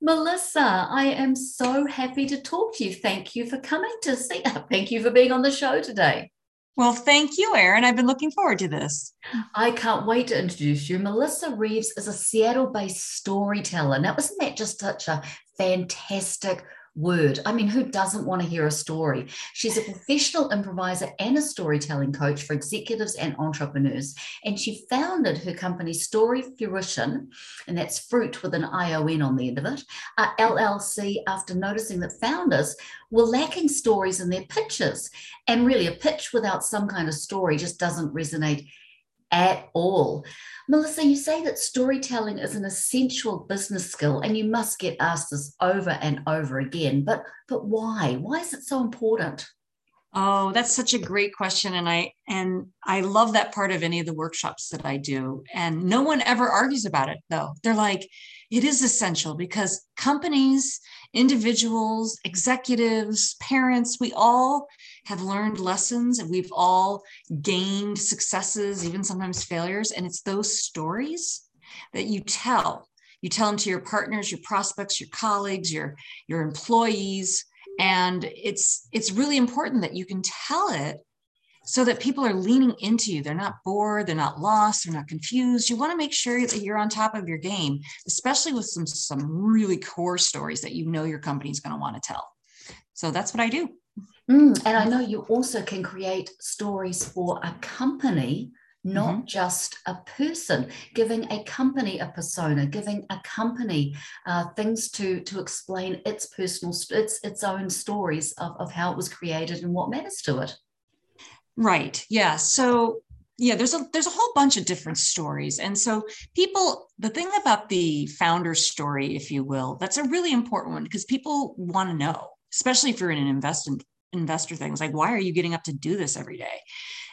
Melissa, I am so happy to talk to you. Thank you for coming to see. Thank you for being on the show today. Well, thank you, Erin. I've been looking forward to this. I can't wait to introduce you. Melissa Reeves is a Seattle based storyteller. Now, isn't that just such a fantastic word. I mean, who doesn't want to hear a story? She's a professional improviser and a storytelling coach for executives and entrepreneurs. And she founded her company Story Fruition, and that's fruit with an ION on the end of it, uh, LLC, after noticing that founders were lacking stories in their pitches. And really, a pitch without some kind of story just doesn't resonate at all. Melissa, you say that storytelling is an essential business skill, and you must get asked this over and over again. But but why? Why is it so important? Oh, that's such a great question, and I and I love that part of any of the workshops that I do. And no one ever argues about it, though. They're like, it is essential because companies, individuals, executives, parents, we all have learned lessons and we've all gained successes, even sometimes failures. And it's those stories that you tell. You tell them to your partners, your prospects, your colleagues, your, your employees. And it's it's really important that you can tell it so that people are leaning into you. They're not bored, they're not lost, they're not confused. You want to make sure that you're on top of your game, especially with some some really core stories that you know your company is going to want to tell. So that's what I do. Mm, and I know you also can create stories for a company, not mm-hmm. just a person, giving a company a persona, giving a company uh, things to to explain its personal its its own stories of, of how it was created and what matters to it. Right. Yeah. So yeah, there's a there's a whole bunch of different stories. And so people the thing about the founder story, if you will, that's a really important one because people want to know, especially if you're in an investment investor things like why are you getting up to do this every day?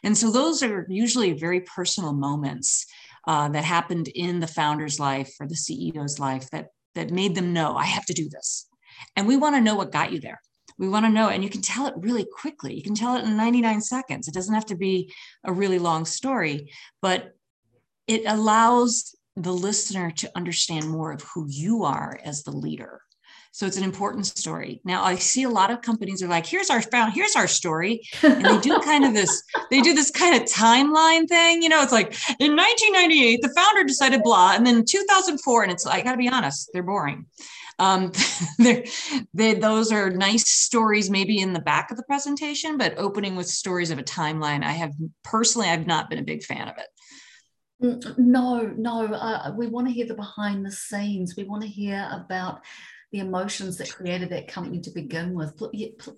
And so those are usually very personal moments uh, that happened in the founder's life or the ceo's life that that made them know i have to do this. And we want to know what got you there. We want to know and you can tell it really quickly. You can tell it in 99 seconds. It doesn't have to be a really long story but it allows the listener to understand more of who you are as the leader so it's an important story. Now I see a lot of companies are like, here's our found, here's our story. And they do kind of this, they do this kind of timeline thing. You know, it's like in 1998, the founder decided blah, and then 2004, and it's like, I gotta be honest, they're boring. Um, they're, they, those are nice stories, maybe in the back of the presentation, but opening with stories of a timeline, I have personally, I've not been a big fan of it. Mm, no, no. Uh, we want to hear the behind the scenes. We want to hear about the emotions that created that company to begin with.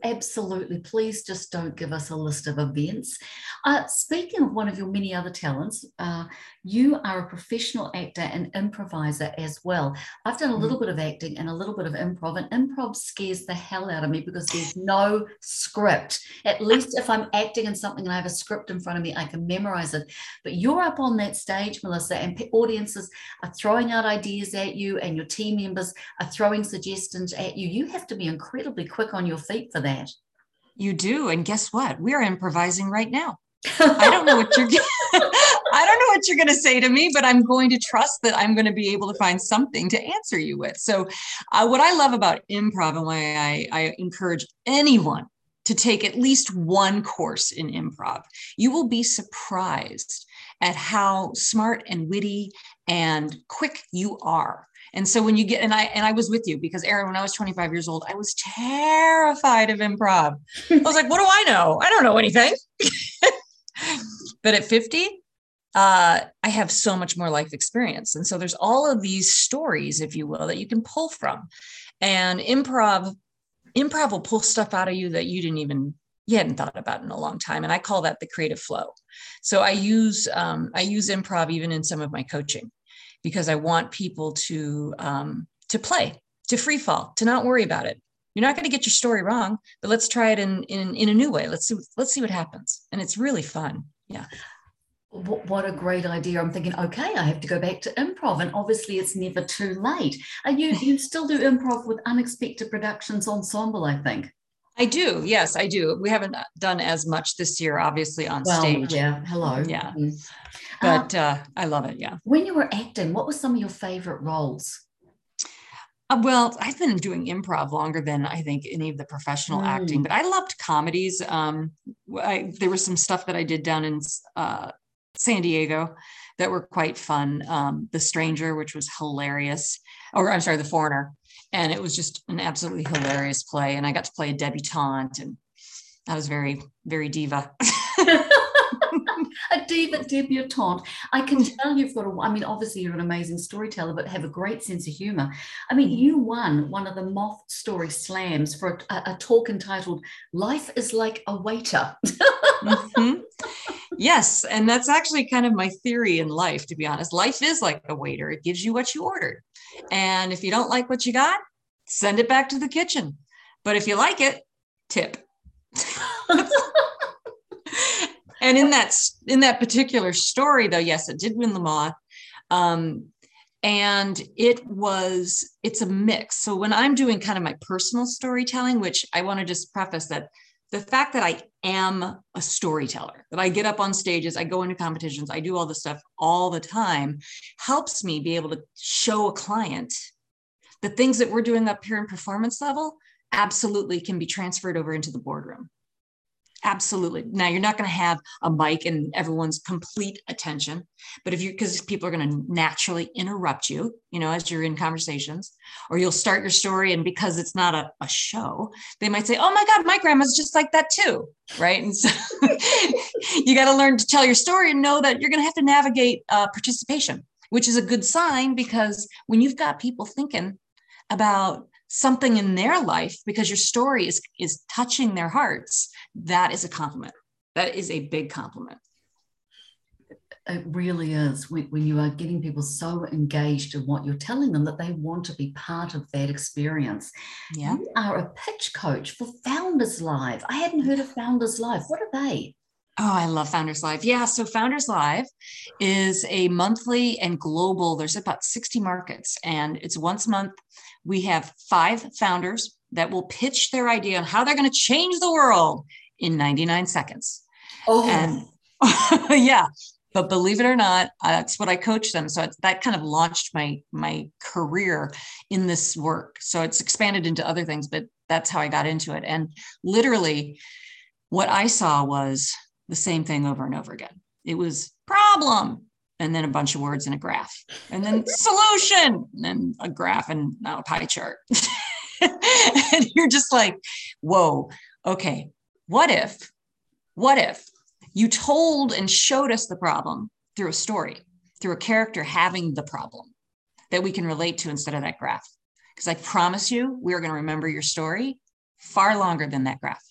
Absolutely. Please just don't give us a list of events. Uh, speaking of one of your many other talents, uh, you are a professional actor and improviser as well. I've done a little mm. bit of acting and a little bit of improv, and improv scares the hell out of me because there's no script. At least if I'm acting in something and I have a script in front of me, I can memorize it. But you're up on that stage, Melissa, and audiences are throwing out ideas at you, and your team members are throwing suggestions at you. You have to be incredibly quick on your feet for that. You do. And guess what? We're improvising right now. I don't know what you're I don't know what you're going to say to me, but I'm going to trust that I'm going to be able to find something to answer you with. So, uh, what I love about improv and why I, I encourage anyone to take at least one course in improv, you will be surprised at how smart and witty and quick you are. And so when you get and I and I was with you because Erin, when I was 25 years old, I was terrified of improv. I was like, what do I know? I don't know anything. but at 50, uh, I have so much more life experience. And so there's all of these stories, if you will, that you can pull from. And improv, improv will pull stuff out of you that you didn't even you hadn't thought about in a long time. And I call that the creative flow. So I use um, I use improv even in some of my coaching because I want people to um, to play, to free fall, to not worry about it. You're not going to get your story wrong, but let's try it in in in a new way. Let's see let's see what happens, and it's really fun. Yeah what a great idea i'm thinking okay i have to go back to improv and obviously it's never too late are you you still do improv with unexpected productions ensemble i think i do yes i do we haven't done as much this year obviously on well, stage yeah hello yeah mm-hmm. but uh, i love it yeah when you were acting what were some of your favorite roles Uh, well, I've been doing improv longer than I think any of the professional mm. acting, but I loved comedies. Um, I, there was some stuff that I did down in uh, San Diego that were quite fun. Um, the Stranger, which was hilarious, or I'm sorry, The Foreigner, and it was just an absolutely hilarious play. And I got to play a debutante, and I was very, very diva. a diva debutante. I can tell you've got a, I mean, obviously you're an amazing storyteller, but have a great sense of humor. I mean, you won one of the Moth Story Slams for a, a talk entitled Life is Like a Waiter. mm-hmm. Yes. And that's actually kind of my theory in life, to be honest. Life is like a waiter, it gives you what you ordered. And if you don't like what you got, send it back to the kitchen. But if you like it, tip. and in that in that particular story though yes it did win the moth um, and it was it's a mix so when i'm doing kind of my personal storytelling which i want to just preface that the fact that i am a storyteller that i get up on stages i go into competitions i do all this stuff all the time helps me be able to show a client the things that we're doing up here in performance level absolutely can be transferred over into the boardroom Absolutely. Now you're not going to have a mic and everyone's complete attention, but if you because people are going to naturally interrupt you, you know, as you're in conversations, or you'll start your story and because it's not a, a show, they might say, "Oh my God, my grandma's just like that too," right? And so you got to learn to tell your story and know that you're going to have to navigate uh, participation, which is a good sign because when you've got people thinking about something in their life because your story is is touching their hearts that is a compliment. That is a big compliment. It really is. When, when you are getting people so engaged in what you're telling them that they want to be part of that experience. Yeah. You are a pitch coach for founders live. I hadn't heard of founders live. What are they? Oh, I love Founders Live. Yeah. So Founders Live is a monthly and global, there's about 60 markets, and it's once a month. We have five founders that will pitch their idea on how they're going to change the world in 99 seconds. Oh, and yeah. But believe it or not, uh, that's what I coach them. So that kind of launched my my career in this work. So it's expanded into other things, but that's how I got into it. And literally, what I saw was the same thing over and over again. It was problem, and then a bunch of words and a graph, and then solution, and then a graph and now a pie chart. and you're just like, whoa, okay, what if, what if you told and showed us the problem through a story, through a character having the problem that we can relate to instead of that graph? Because I promise you, we are going to remember your story far longer than that graph.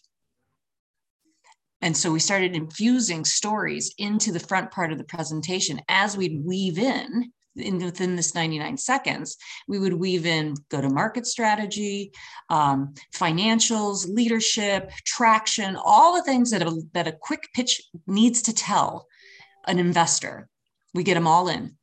And so we started infusing stories into the front part of the presentation as we'd weave in, in within this 99 seconds, we would weave in go to market strategy, um, financials, leadership, traction, all the things that a, that a quick pitch needs to tell an investor. We get them all in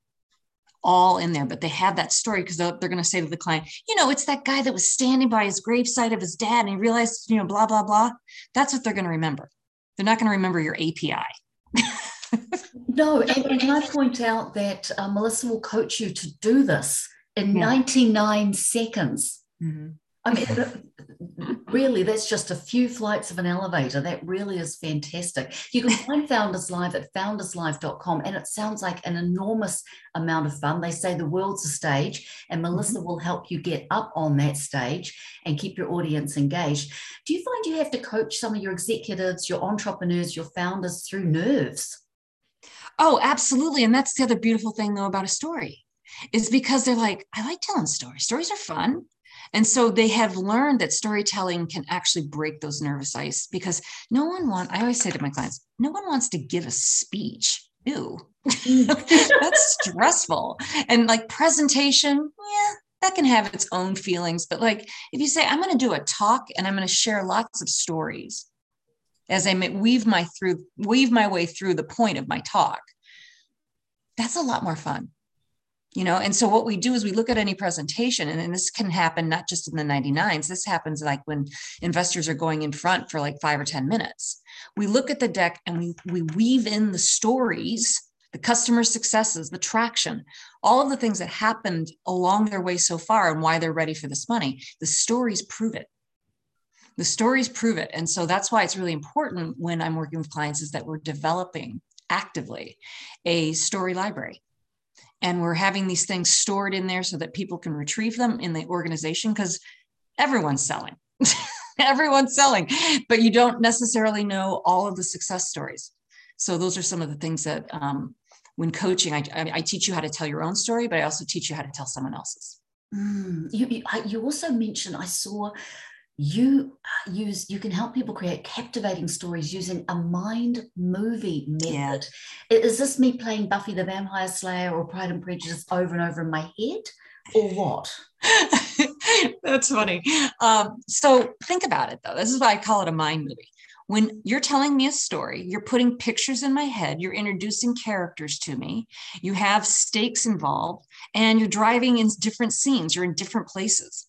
all in there, but they have that story because they're, they're going to say to the client, you know, it's that guy that was standing by his gravesite of his dad and he realized, you know, blah, blah, blah. That's what they're going to remember. They're not going to remember your API. no, and, and I point out that uh, Melissa will coach you to do this in yeah. 99 seconds. Mm-hmm. I mean, really, that's just a few flights of an elevator. That really is fantastic. You can find Founders Live at founderslive.com, and it sounds like an enormous amount of fun. They say the world's a stage, and Melissa mm-hmm. will help you get up on that stage and keep your audience engaged. Do you find you have to coach some of your executives, your entrepreneurs, your founders through nerves? Oh, absolutely. And that's the other beautiful thing, though, about a story is because they're like, I like telling stories. Stories are fun. And so they have learned that storytelling can actually break those nervous ice because no one wants, I always say to my clients, no one wants to give a speech. Ew. That's stressful. And like presentation, yeah, that can have its own feelings. But like if you say, I'm going to do a talk and I'm going to share lots of stories as I weave my through weave my way through the point of my talk, that's a lot more fun you know and so what we do is we look at any presentation and, this can happen not just in the 99s this happens like when investors are going in front for like five or ten minutes we look at the deck and we, we weave in the stories the customer successes, the traction, all of the things that happened along their way so far and why they're ready for this money. The stories prove it. The stories prove it. And so that's why it's really important when I'm working with clients is that we're developing actively a story library. And we're having these things stored in there so that people can retrieve them in the organization because everyone's selling. everyone's selling, but you don't necessarily know all of the success stories. So those are some of the things that um, when coaching, I, I, teach you how to tell your own story, but I also teach you how to tell someone else's. Mm, you, you, you also mentioned I saw you uh, use you can help people create captivating stories using a mind movie method. Yeah. is this me playing buffy the vampire slayer or pride and prejudice over and over in my head or what? That's funny. Um, so think about it though. This is why i call it a mind movie. When you're telling me a story, you're putting pictures in my head, you're introducing characters to me, you have stakes involved, and you're driving in different scenes, you're in different places.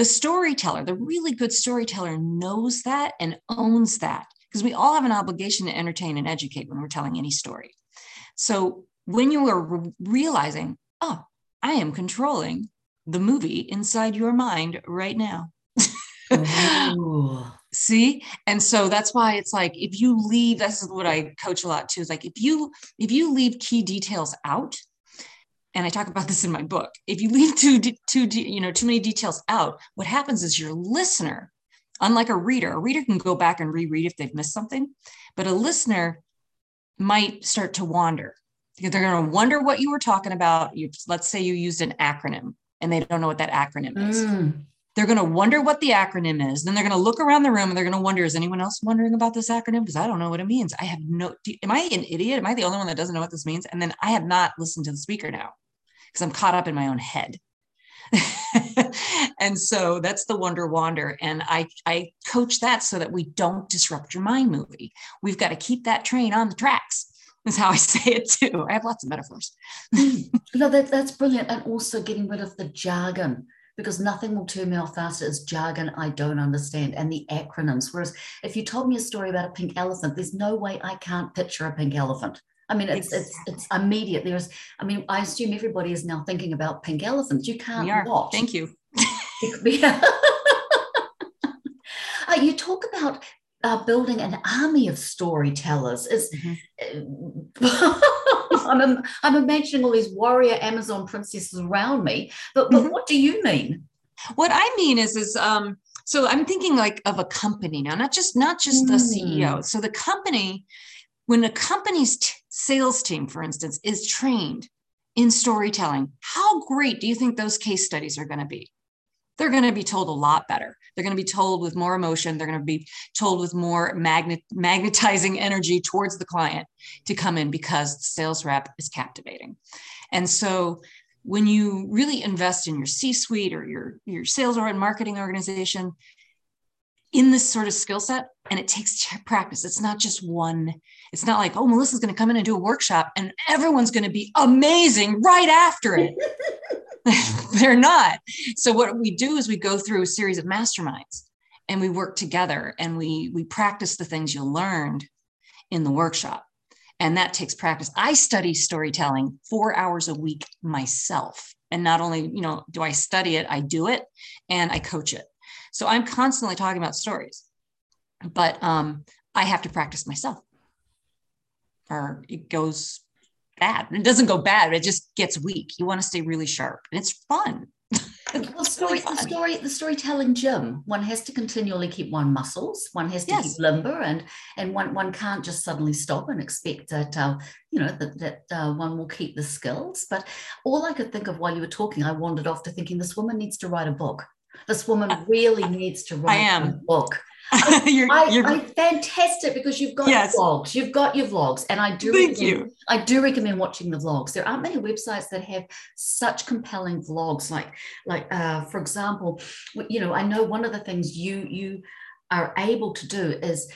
The storyteller, the really good storyteller, knows that and owns that because we all have an obligation to entertain and educate when we're telling any story. So when you are re- realizing, oh, I am controlling the movie inside your mind right now. see and so that's why it's like if you leave this is what i coach a lot too is like if you if you leave key details out and i talk about this in my book if you leave too too you know too many details out what happens is your listener unlike a reader a reader can go back and reread if they've missed something but a listener might start to wander. Because they're going to wonder what you were talking about. You let's say you used an acronym and they don't know what that acronym is. Mm. They're going to wonder what the acronym is. Then they're going to look around the room and they're going to wonder, is anyone else wondering about this acronym? Because I don't know what it means. I have no, do, am I an idiot? Am I the only one that doesn't know what this means? And then I have not listened to the speaker now because I'm caught up in my own head. and so that's the wonder wander. And I, I coach that so that we don't disrupt your mind movie. We've got to keep that train on the tracks is how I say it too. I have lots of metaphors. no, that, that's brilliant. And also getting rid of the jargon because nothing will turn me off faster is jargon I don't understand and the acronyms. Whereas if you told me a story about a pink elephant, there's no way I can't picture a pink elephant. I mean, it's exactly. it's it's immediate. There's, I mean, I assume everybody is now thinking about pink elephants. You can't watch. Thank you. uh, you talk about uh, building an army of storytellers. Is mm-hmm. I'm, I'm imagining all these warrior Amazon princesses around me. But, but mm-hmm. what do you mean? What I mean is, is um, so I'm thinking like of a company now, not just not just the CEO. So the company, when a company's t- sales team, for instance, is trained in storytelling, how great do you think those case studies are going to be? They're going to be told a lot better. They're going to be told with more emotion. They're going to be told with more magnet, magnetizing energy towards the client to come in because the sales rep is captivating. And so when you really invest in your C-suite or your, your sales or marketing organization in this sort of skill set, and it takes practice. It's not just one. It's not like, oh, Melissa's going to come in and do a workshop and everyone's going to be amazing right after it. they're not. So what we do is we go through a series of masterminds and we work together and we we practice the things you learned in the workshop. And that takes practice. I study storytelling 4 hours a week myself. And not only, you know, do I study it, I do it and I coach it. So I'm constantly talking about stories. But um I have to practice myself. Or it goes bad. It doesn't go bad, it just gets weak. You want to stay really sharp. And it's fun. well, story, the story, the storytelling gym. One has to continually keep one muscles. One has to yes. keep limber, and and one one can't just suddenly stop and expect that uh, you know that that uh, one will keep the skills. But all I could think of while you were talking, I wandered off to thinking this woman needs to write a book. This woman really needs to write a book. you're, I, you're... I, fantastic because you've got yes. vlogs. You've got your vlogs, and I do. Thank you. I do recommend watching the vlogs. There aren't many websites that have such compelling vlogs. Like, like uh, for example, you know, I know one of the things you you are able to do is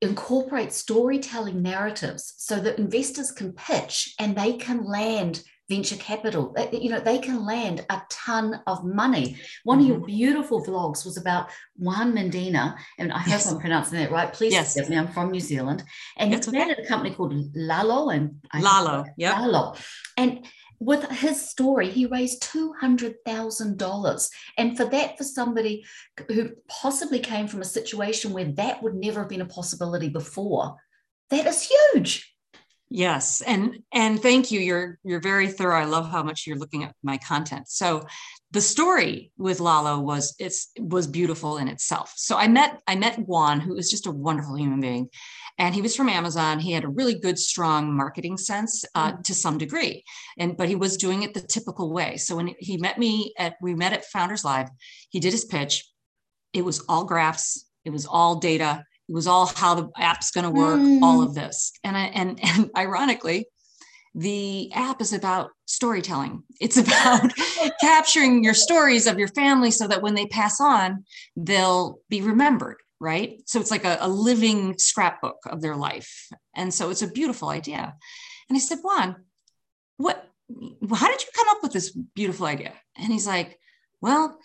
incorporate storytelling narratives so that investors can pitch and they can land venture capital. You know, they can land a ton of money. One mm-hmm. of your mm-hmm. beautiful vlogs was about Juan Mendina, and I hope yes. I'm pronouncing that right. Please yes. forgive me. I'm from New Zealand, and he okay. a company called Lalo, and Lalo, yeah, Lalo, and with his story, he raised $200,000. And for that, for somebody who possibly came from a situation where that would never have been a possibility before, that is huge. Yes, and and thank you. You're you're very thorough. I love how much you're looking at my content. So the story with Lalo was it's was beautiful in itself. So I met I met Juan, who is just a wonderful human being, and he was from Amazon. He had a really good, strong marketing sense uh, mm-hmm. to some degree, and but he was doing it the typical way. So when he met me at we met at Founders Live, he did his pitch. It was all graphs. It was all data it was all how the app's going to work, mm. all of this. And I, and and ironically, the app is about storytelling. It's about capturing your stories of your family so that when they pass on, they'll be remembered, right? So it's like a, a living scrapbook of their life. And so it's a beautiful idea. And I said, Juan, what how did you come up with this beautiful idea? And he's like, Well,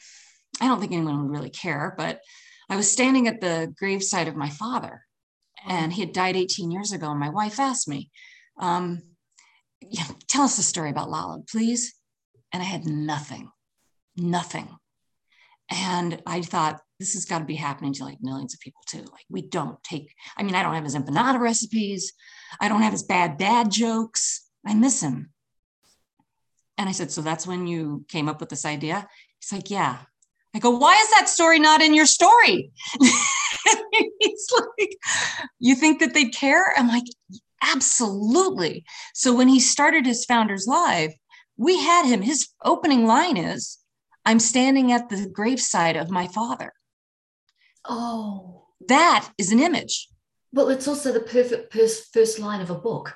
I don't think anyone would really care, but I was standing at the graveside of my father, and he had died 18 years ago. And my wife asked me, um, yeah, Tell us a story about Lalo, please. And I had nothing, nothing. And I thought, this has got to be happening to like millions of people too. Like, we don't take, I mean, I don't have his empanada recipes, I don't have his bad dad jokes. I miss him. And I said, So that's when you came up with this idea? He's like, Yeah, I go, why is that story not in your story? He's like, you think that they'd care? I'm like, absolutely. So when he started his Founders Live, we had him. His opening line is, I'm standing at the graveside of my father. Oh. That is an image. Well, it's also the perfect first, first line of a book.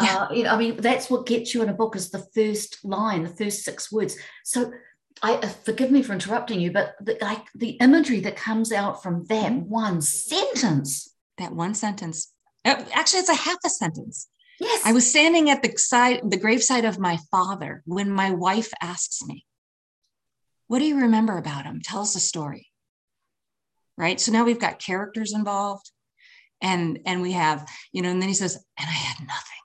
Yeah. Uh, you know, I mean, that's what gets you in a book is the first line, the first six words. So I uh, forgive me for interrupting you, but the, like the imagery that comes out from that one sentence. That one sentence. Uh, actually, it's a half a sentence. Yes. I was standing at the side, the graveside of my father when my wife asks me, "What do you remember about him? Tell us a story." Right. So now we've got characters involved, and and we have you know, and then he says, "And I had nothing,"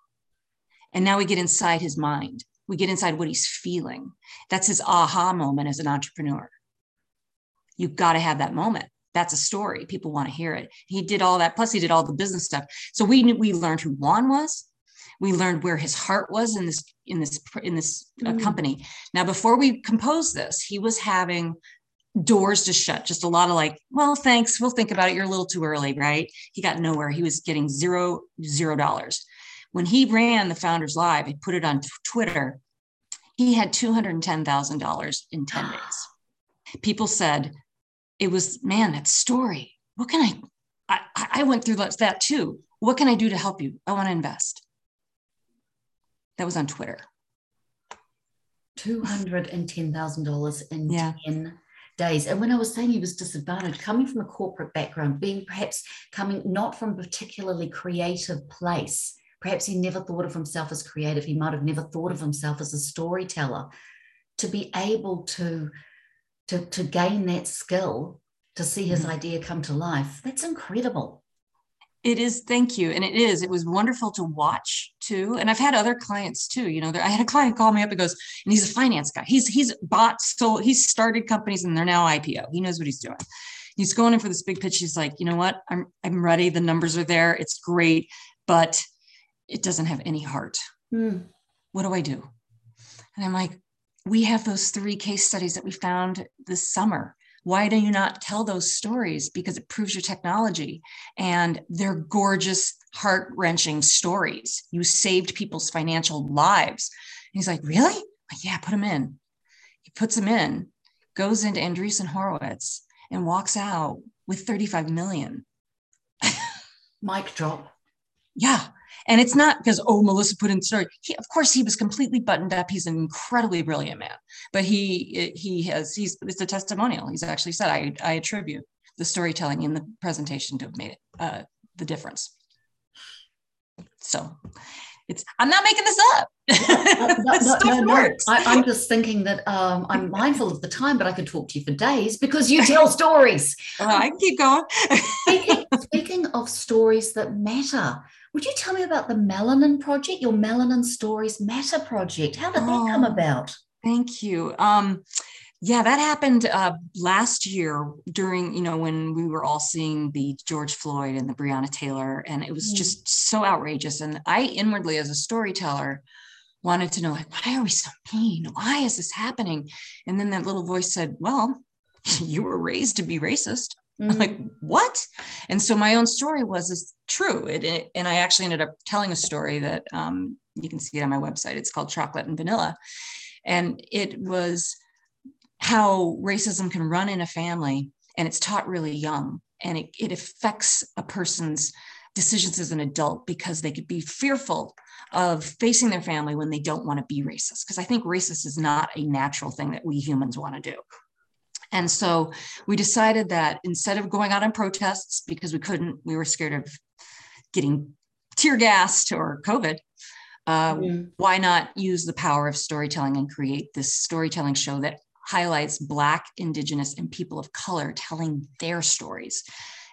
and now we get inside his mind we get inside what he's feeling. That's his aha moment as an entrepreneur. You've got to have that moment. That's a story. People want to hear it. He did all that. Plus, he did all the business stuff. So we knew, we learned who Juan was. We learned where his heart was in this in this in this uh, mm. company. Now, before we composed this, he was having doors to shut. Just a lot of like, well, thanks. We'll think about it. You're a little too early, right? He got nowhere. He was getting zero zero dollars when he ran the Founders Live, he put it on Twitter, he had $210,000 in 10 days. People said, it was, man, that story. What can I, I, I went through that too. What can I do to help you? I want to invest. That was on Twitter. $210,000 in yeah. 10 days. And when I was saying he was disadvantaged, coming from a corporate background, being perhaps coming not from a particularly creative place, Perhaps he never thought of himself as creative. He might have never thought of himself as a storyteller. To be able to, to, to gain that skill, to see his mm-hmm. idea come to life, that's incredible. It is, thank you. And it is, it was wonderful to watch too. And I've had other clients too. You know, I had a client call me up and goes, and he's a finance guy. He's he's bought, so he's started companies and they're now IPO. He knows what he's doing. He's going in for this big pitch. He's like, you know what? I'm I'm ready. The numbers are there. It's great. But it doesn't have any heart. Mm. What do I do? And I'm like, we have those three case studies that we found this summer. Why do you not tell those stories? Because it proves your technology and they're gorgeous, heart wrenching stories. You saved people's financial lives. And he's like, Really? Like, yeah, put them in. He puts them in, goes into Andreessen Horowitz and walks out with 35 million. Mic drop. Yeah. And it's not because, oh, Melissa put in story. He, of course, he was completely buttoned up. He's an incredibly brilliant man, but he he has he's it's a testimonial. He's actually said, I, I attribute the storytelling in the presentation to have made it uh, the difference. So It's I'm not making this up. no, no, no, I, am just thinking that um, I'm mindful of the time, but I could talk to you for days because you tell stories. I can keep going. speaking, speaking of stories that matter, would you tell me about the Melanin Project, your Melanin Stories Matter project? How did oh, that come oh, about? Thank you. Um, yeah, that happened uh, last year during, you know, when we were all seeing the George Floyd and the Breonna Taylor, and it was mm. just so outrageous. And I inwardly, as a storyteller, wanted to know, like, why are we so mean? Why is this happening? And then that little voice said, well, you were raised to be racist. Mm-hmm. I'm like, what? And so my own story was is true. It, it, and I actually ended up telling a story that um, you can see it on my website. It's called Chocolate and Vanilla. And it was how racism can run in a family and it's taught really young and it, it affects a person's decisions as an adult because they could be fearful of facing their family when they don't want to be racist because i think racist is not a natural thing that we humans want to do and so we decided that instead of going out on protests because we couldn't we were scared of getting tear gassed or covid uh, mm. why not use the power of storytelling and create this storytelling show that highlights Black, Indigenous, and people of color telling their stories.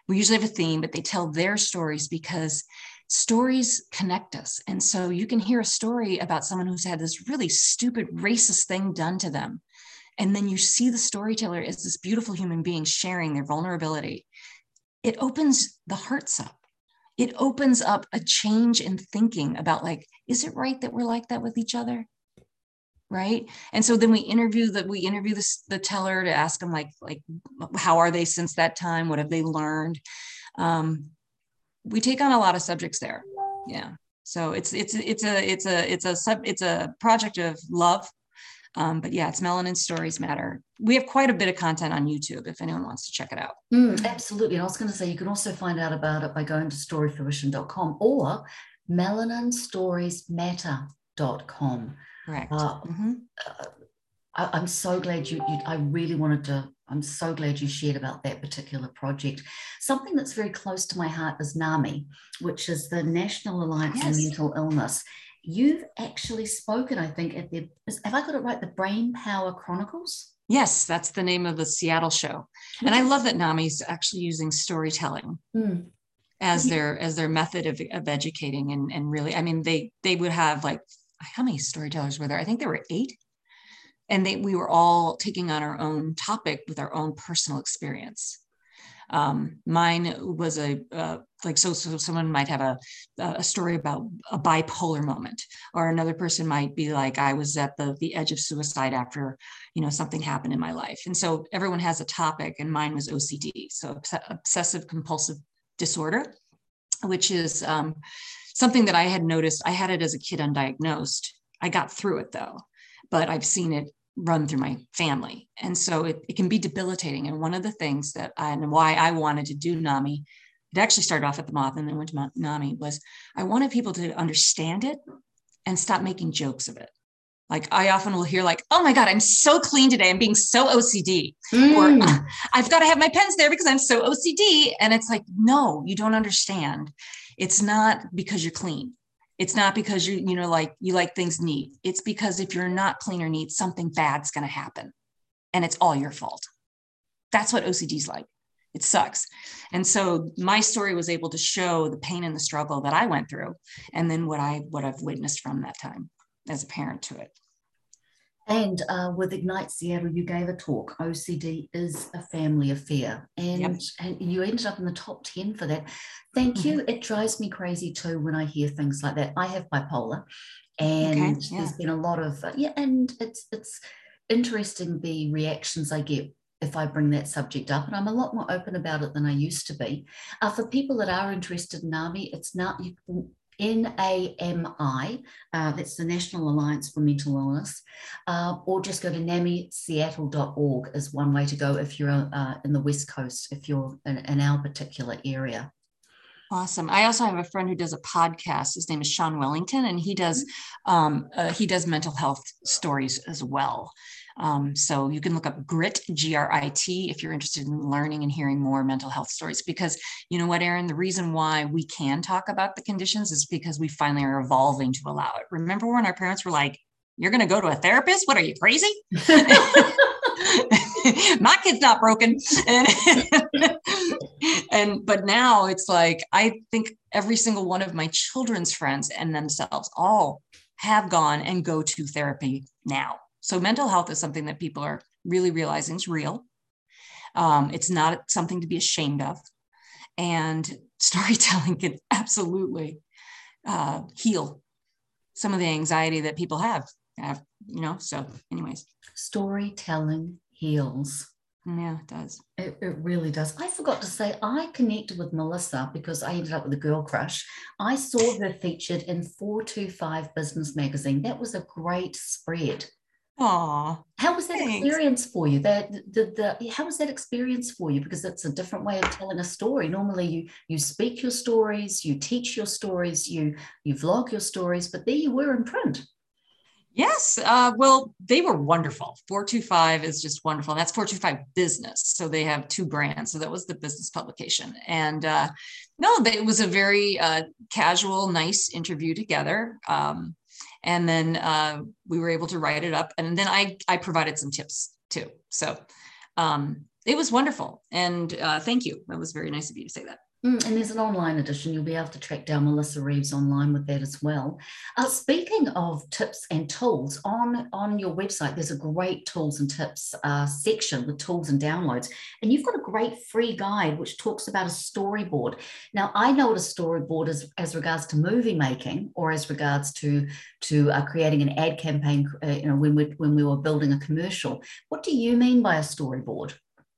We usually have a theme, but they tell their stories because stories connect us. And so you can hear a story about someone who's had this really stupid racist thing done to them. And then you see the storyteller as this beautiful human being sharing their vulnerability. It opens the hearts up. It opens up a change in thinking about, like, is it right that we're like that with each other? right and so then we interview that we interview this, the teller to ask them like like how are they since that time what have they learned um, we take on a lot of subjects there yeah so it's it's it's a it's a it's a sub it's a project of love um, but yeah, it's Melanin Stories Matter. We have quite a bit of content on YouTube if anyone wants to check it out. Mm, absolutely. And I was going to say, you can also find out about it by going to storyfruition.com or melaninstoriesmatter.com. Correct. Uh, mm-hmm. uh, I, am so glad you, you, I really wanted to, I'm so glad you shared about that particular project. Something that's very close to my heart is NAMI, which is the National Alliance yes. on Mental Illness. You've actually spoken, I think, at the, have I got it right? The Brain Power Chronicles? Yes, that's the name of the Seattle show. And I love that NAMI's actually using storytelling. Mm as their as their method of, of educating and, and really i mean they they would have like how many storytellers were there? I think there were eight. And they, we were all taking on our own topic with our own personal experience. Um, mine was a uh, like so, so someone might have a a story about a bipolar moment or another person might be like i was at the the edge of suicide after you know something happened in my life and so everyone has a topic and mine was ocd so obsessive compulsive disorder which is um, something that I had noticed. I had it as a kid undiagnosed. I got through it though, but I've seen it run through my family. And so it, it can be debilitating. And one of the things that I, and why I wanted to do NAMI, it actually started off at the Moth and then went to NAMI, was I wanted people to understand it and stop making jokes of it. Like I often will hear like, oh my God, I'm so clean today. I'm being so OCD. Mm. Or I've got to have my pens there because I'm so OCD. And it's like, no, you don't understand. It's not because you're clean. It's not because you, you know, like you like things neat. It's because if you're not clean or neat, something bad's going to happen and it's all your fault. That's what OCD's like. It sucks. And so my story was able to show the pain and the struggle that I went through and then what I what I've witnessed from that time as a parent to it. And uh, with Ignite Seattle, you gave a talk. OCD is a family affair, and yep. and you ended up in the top ten for that. Thank mm-hmm. you. It drives me crazy too when I hear things like that. I have bipolar, and okay, yeah. there's been a lot of uh, yeah, and it's it's interesting the reactions I get if I bring that subject up, and I'm a lot more open about it than I used to be. Uh, for people that are interested in NAMI, it's not you NAMI, uh, that's the National Alliance for Mental Illness, uh, or just go to namiseattle.org is one way to go if you're uh, in the West Coast, if you're in, in our particular area. Awesome. I also have a friend who does a podcast. His name is Sean Wellington, and he does um, uh, he does mental health stories as well. Um, so you can look up Grit, G R I T, if you're interested in learning and hearing more mental health stories. Because you know what, Erin, the reason why we can talk about the conditions is because we finally are evolving to allow it. Remember when our parents were like, "You're going to go to a therapist? What are you crazy?" my kid's not broken and, and but now it's like i think every single one of my children's friends and themselves all have gone and go to therapy now so mental health is something that people are really realizing is real um, it's not something to be ashamed of and storytelling can absolutely uh, heal some of the anxiety that people have have you know so anyways storytelling heals. Yeah, it does. It, it, really does. I forgot to say, I connected with Melissa because I ended up with a girl crush. I saw her featured in 425 Business Magazine. That was a great spread. Aw. How was that thanks. experience for you? That the, the how was that experience for you? Because it's a different way of telling a story. Normally you you speak your stories, you teach your stories, you you vlog your stories, but there you were in print. Yes. Uh, well, they were wonderful. 425 is just wonderful. That's 425 business. So they have two brands. So that was the business publication. And uh, no, it was a very uh, casual, nice interview together. Um, and then uh, we were able to write it up. And then I, I provided some tips too. So um, it was wonderful. And uh, thank you. That was very nice of you to say that. Mm, and there's an online edition. You'll be able to track down Melissa Reeves online with that as well. Uh, speaking of tips and tools, on, on your website, there's a great tools and tips uh, section with tools and downloads. And you've got a great free guide which talks about a storyboard. Now, I know what a storyboard is as regards to movie making or as regards to, to uh, creating an ad campaign, uh, you know, when we, when we were building a commercial. What do you mean by a storyboard?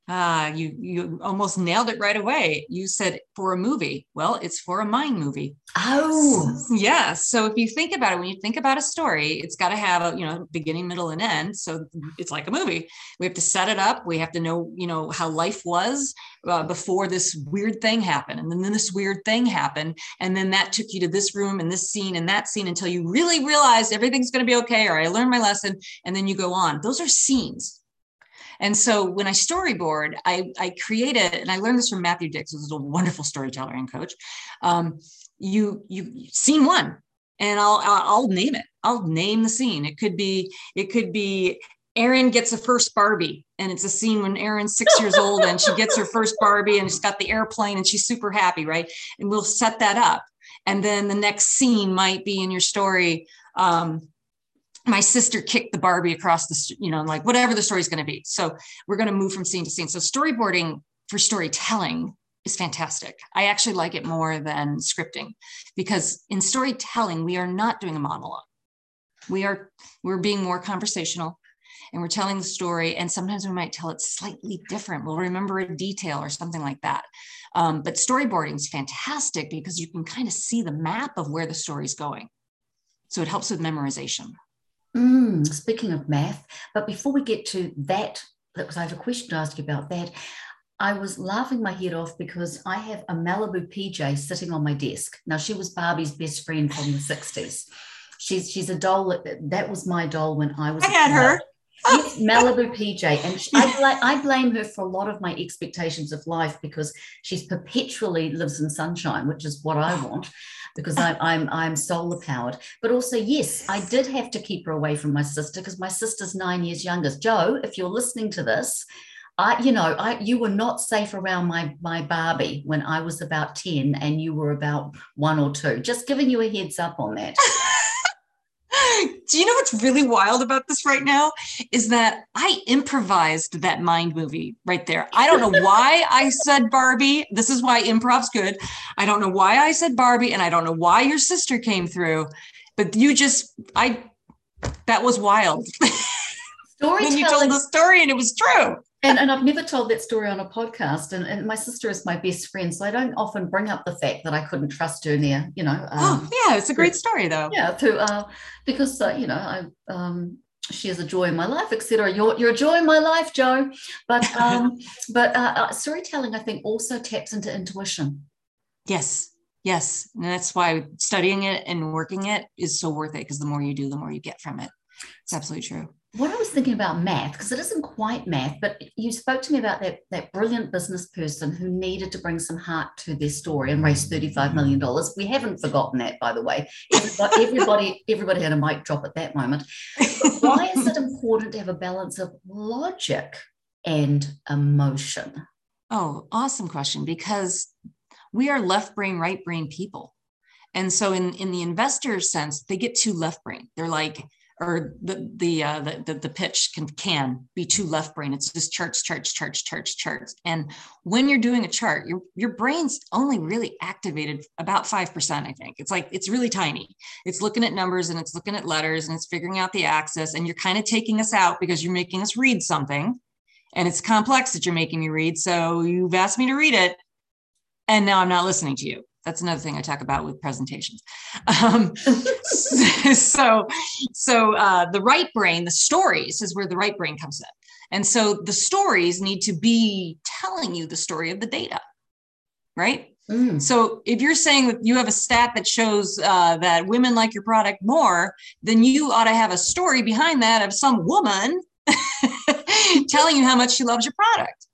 Ah, you you almost nailed it right away. You said for a movie. Well, it's for a mind movie. Oh, yeah. So if you think about it, when you think about a story, it's got to have a you know beginning, middle, and end. So it's like a movie. We have to set it up. We have to know you know how life was uh, before this weird thing happened, and then, then this weird thing happened, and then that took you to this room and this scene and that scene until you really realized everything's going to be okay, or I learned my lesson, and then you go on. Those are scenes and so when I storyboard, I, I created, and I learned this from Matthew Dicks, who's a wonderful storyteller and coach. Um, you, you scene one, and I'll, I'll name it. I'll name the scene. It could be, it could be Erin gets a first Barbie, and it's a scene when Erin's six years old and she gets her first Barbie and she's got the airplane and she's super happy, right? And we'll set that up. And then the next scene might be in your story. Um, my sister kicked the Barbie across the, you know, like whatever the story's going to be. So we're going to move from scene to scene. So storyboarding for storytelling is fantastic. I actually like it more than scripting because in storytelling, we are not doing a monologue. We are, we're being more conversational and we're telling the story. And sometimes we might tell it slightly different. We'll remember a detail or something like that. Um, but storyboarding is fantastic because you can kind of see the map of where the story's going. So it helps with memorization. Mm, speaking of math, but before we get to that, because I have a question to ask you about that. I was laughing my head off because I have a Malibu PJ sitting on my desk. Now she was Barbie's best friend from the 60s. She's she's a doll that, that was my doll when I was I had her. Yes, Malibu PJ. And she, I, bl- I blame her for a lot of my expectations of life because she's perpetually lives in sunshine, which is what I want because I, I'm I'm solar powered. But also, yes, I did have to keep her away from my sister because my sister's nine years younger. Joe, if you're listening to this, I, you know, I you were not safe around my my Barbie when I was about 10 and you were about one or two. Just giving you a heads up on that. Do you know what's really wild about this right now? Is that I improvised that mind movie right there. I don't know why I said Barbie. This is why improv's good. I don't know why I said Barbie, and I don't know why your sister came through, but you just, I, that was wild. Storytelling. you told the story and it was true and, and I've never told that story on a podcast. And, and my sister is my best friend, so I don't often bring up the fact that I couldn't trust her near, you know. Oh, um, oh, yeah, it's a great story though. Yeah, to uh, because uh, you know I um, she is a joy in my life, etc. You're you're a joy in my life, Joe. But um, but uh, uh, storytelling, I think, also taps into intuition. Yes. Yes. And that's why studying it and working it is so worth it because the more you do, the more you get from it. It's absolutely true. What I was thinking about math, because it isn't quite math, but you spoke to me about that, that brilliant business person who needed to bring some heart to their story and raise $35 million. We haven't forgotten that, by the way. Everybody, everybody, everybody had a mic drop at that moment. But why is it important to have a balance of logic and emotion? Oh, awesome question. Because we are left brain, right brain people. And so in, in the investor sense, they get too left brain. They're like, or the the, uh, the the pitch can can be too left brain. It's just charts, charts, charts, charts, charts. And when you're doing a chart, your your brain's only really activated about five percent. I think it's like it's really tiny. It's looking at numbers and it's looking at letters and it's figuring out the axis. And you're kind of taking us out because you're making us read something, and it's complex that you're making me read. So you've asked me to read it, and now I'm not listening to you that's another thing I talk about with presentations. Um, so, so uh, the right brain, the stories is where the right brain comes in, and so the stories need to be telling you the story of the data, right? Mm. So if you're saying that you have a stat that shows uh, that women like your product more, then you ought to have a story behind that of some woman telling you how much she loves your product,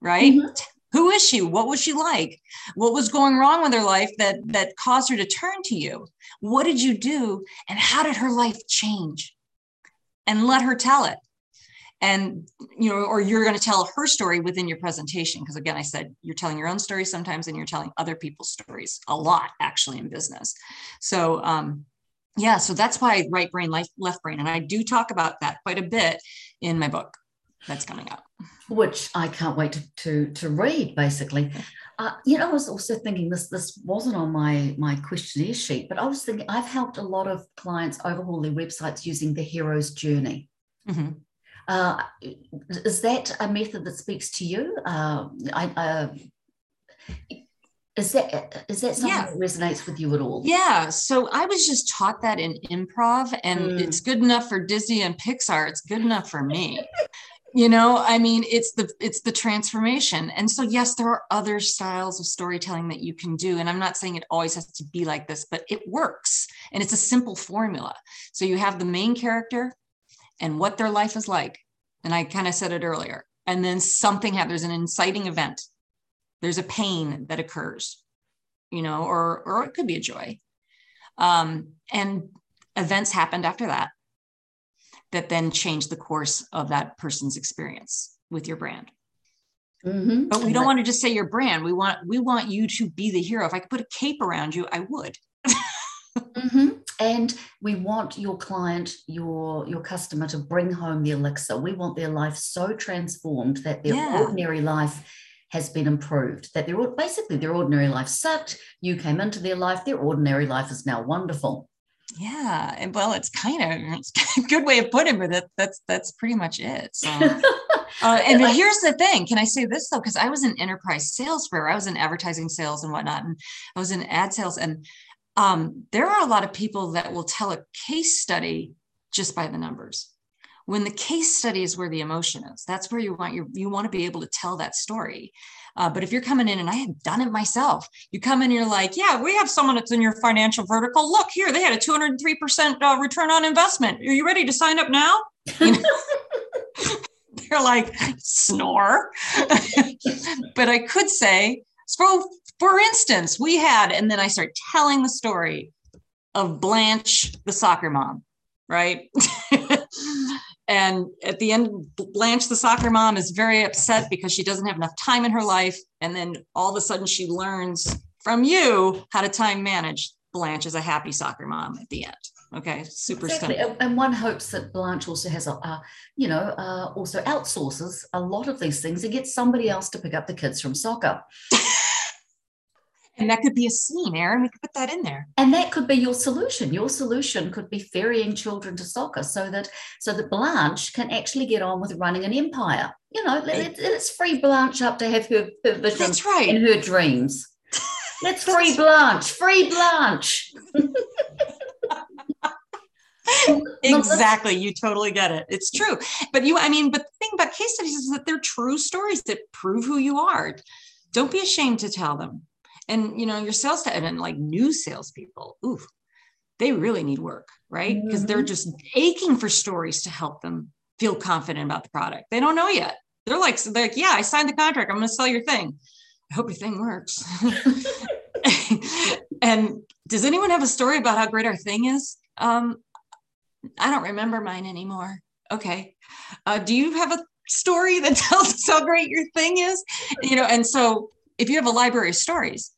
right? Mm-hmm who is she? What was she like? What was going wrong with her life that that caused her to turn to you? What did you do? And how did her life change? And let her tell it. And you know or you're going to tell her story within your presentation because again i said you're telling your own story sometimes and you're telling other people's stories a lot actually in business. So um yeah so that's why right brain left, left brain and i do talk about that quite a bit in my book that's coming up. which I can't wait to to, to read. Basically, uh, you know, I was also thinking this this wasn't on my my questionnaire sheet, but I was thinking I've helped a lot of clients overhaul their websites using the hero's journey. Mm-hmm. Uh, is that a method that speaks to you? Uh, I, uh, is that is that something yeah. that resonates with you at all? Yeah. So I was just taught that in improv, and mm. it's good enough for Disney and Pixar. It's good enough for me. you know i mean it's the it's the transformation. And so yes there are other styles of storytelling that you can do. And i'm not saying it always has to be like this but it works. And it's a simple formula. So you have the main character and what their life is like. And i kind of said it earlier. And then something happens. There's an inciting event. There's a pain that occurs you know or or it could be a joy. Um, and events happened after that that then change the course of that person's experience with your brand. Mm-hmm. But we don't want to just say your brand. We want we want you to be the hero. If I could put a cape around you, I would. mm-hmm. And we want your client, your your customer, to bring home the elixir. We want their life so transformed that their yeah. ordinary life has been improved. That their basically their ordinary life sucked. You came into their life. Their ordinary life is now wonderful. Yeah, and well, it's kind of it's a good way of putting it. But that's that's pretty much it. So, uh, and here's the thing: can I say this though? Because I was in enterprise sales for I was in advertising sales and whatnot, and I was in ad sales, and um, there are a lot of people that will tell a case study just by the numbers. When the case study is where the emotion is, that's where you want your you want to be able to tell that story. Uh, but if you're coming in, and I have done it myself, you come in, you're like, yeah, we have someone that's in your financial vertical. Look here, they had a 203% uh, return on investment. Are you ready to sign up now? You know? they're like, snore. but I could say, for, for instance, we had, and then I start telling the story of Blanche, the soccer mom, right? And at the end, Blanche, the soccer mom, is very upset because she doesn't have enough time in her life. And then all of a sudden, she learns from you how to time manage. Blanche is a happy soccer mom at the end. Okay, super exactly. And one hopes that Blanche also has a, uh, you know, uh, also outsources a lot of these things and gets somebody else to pick up the kids from soccer. And that could be a scene, Erin. We could put that in there. And that could be your solution. Your solution could be ferrying children to soccer so that so that Blanche can actually get on with running an empire. You know, let, us free Blanche up to have her, her vision That's right. and her dreams. Let's free Blanche. Free Blanche. exactly. You totally get it. It's true. But you, I mean, but the thing about case studies is that they're true stories that prove who you are. Don't be ashamed to tell them and you know your sales t- and like new salespeople ooh they really need work right? Because mm-hmm. they're just aching for stories to help them feel confident about the product. They don't know yet. They're like they're like yeah i signed the contract. I'm going to sell your thing. I hope your thing works. And does anyone have a story about how great our thing is? Um, i don't remember mine anymore. Okay. Uh, do you have a story that tells us how great your thing is? You know and so if you have a library of stories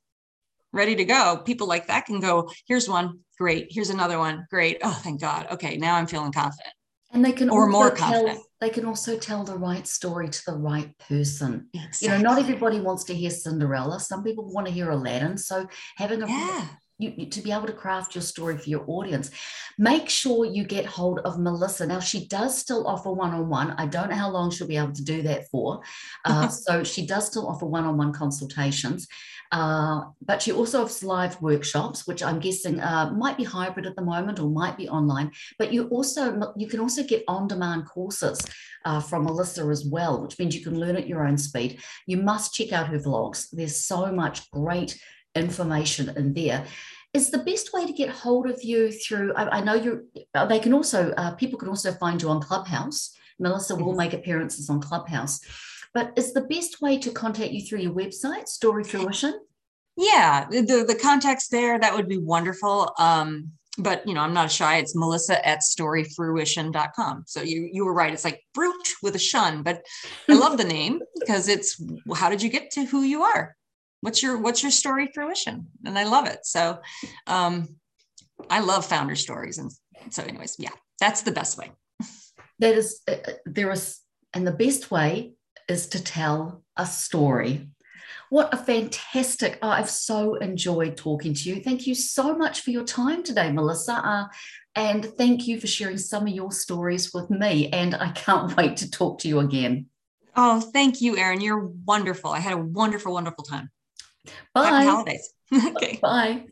ready to go people like that can go here's one great here's another one great oh thank god okay now i'm feeling confident and they can or more tell, confident they can also tell the right story to the right person exactly. you know not everybody wants to hear cinderella some people want to hear aladdin so having a yeah you, you, to be able to craft your story for your audience. Make sure you get hold of Melissa. Now, she does still offer one on one. I don't know how long she'll be able to do that for. Uh, so, she does still offer one on one consultations. Uh, but she also has live workshops, which I'm guessing uh, might be hybrid at the moment or might be online. But you also you can also get on-demand courses uh, from Melissa as well, which means you can learn at your own speed. You must check out her vlogs. There's so much great information in there is the best way to get hold of you through i, I know you uh, they can also uh, people can also find you on clubhouse melissa will make appearances on clubhouse but is the best way to contact you through your website story fruition? Yeah the the contacts there that would be wonderful. Um but you know i'm not shy. It's melissa at storyfruition.com so you you were right. It's like brute with a shun but i love the name because it's how did you get to who you are? What's your what's your story fruition? And i love it. So um i love founder stories. And so anyways yeah that's the best way. That is uh, uh, there is and the best way is to tell a story what a fantastic oh, i've so enjoyed talking to you thank you so much for your time today melissa uh, and thank you for sharing some of your stories with me and i can't wait to talk to you again oh thank you erin you're wonderful i had a wonderful wonderful time Bye. Happy holidays. okay. Bye.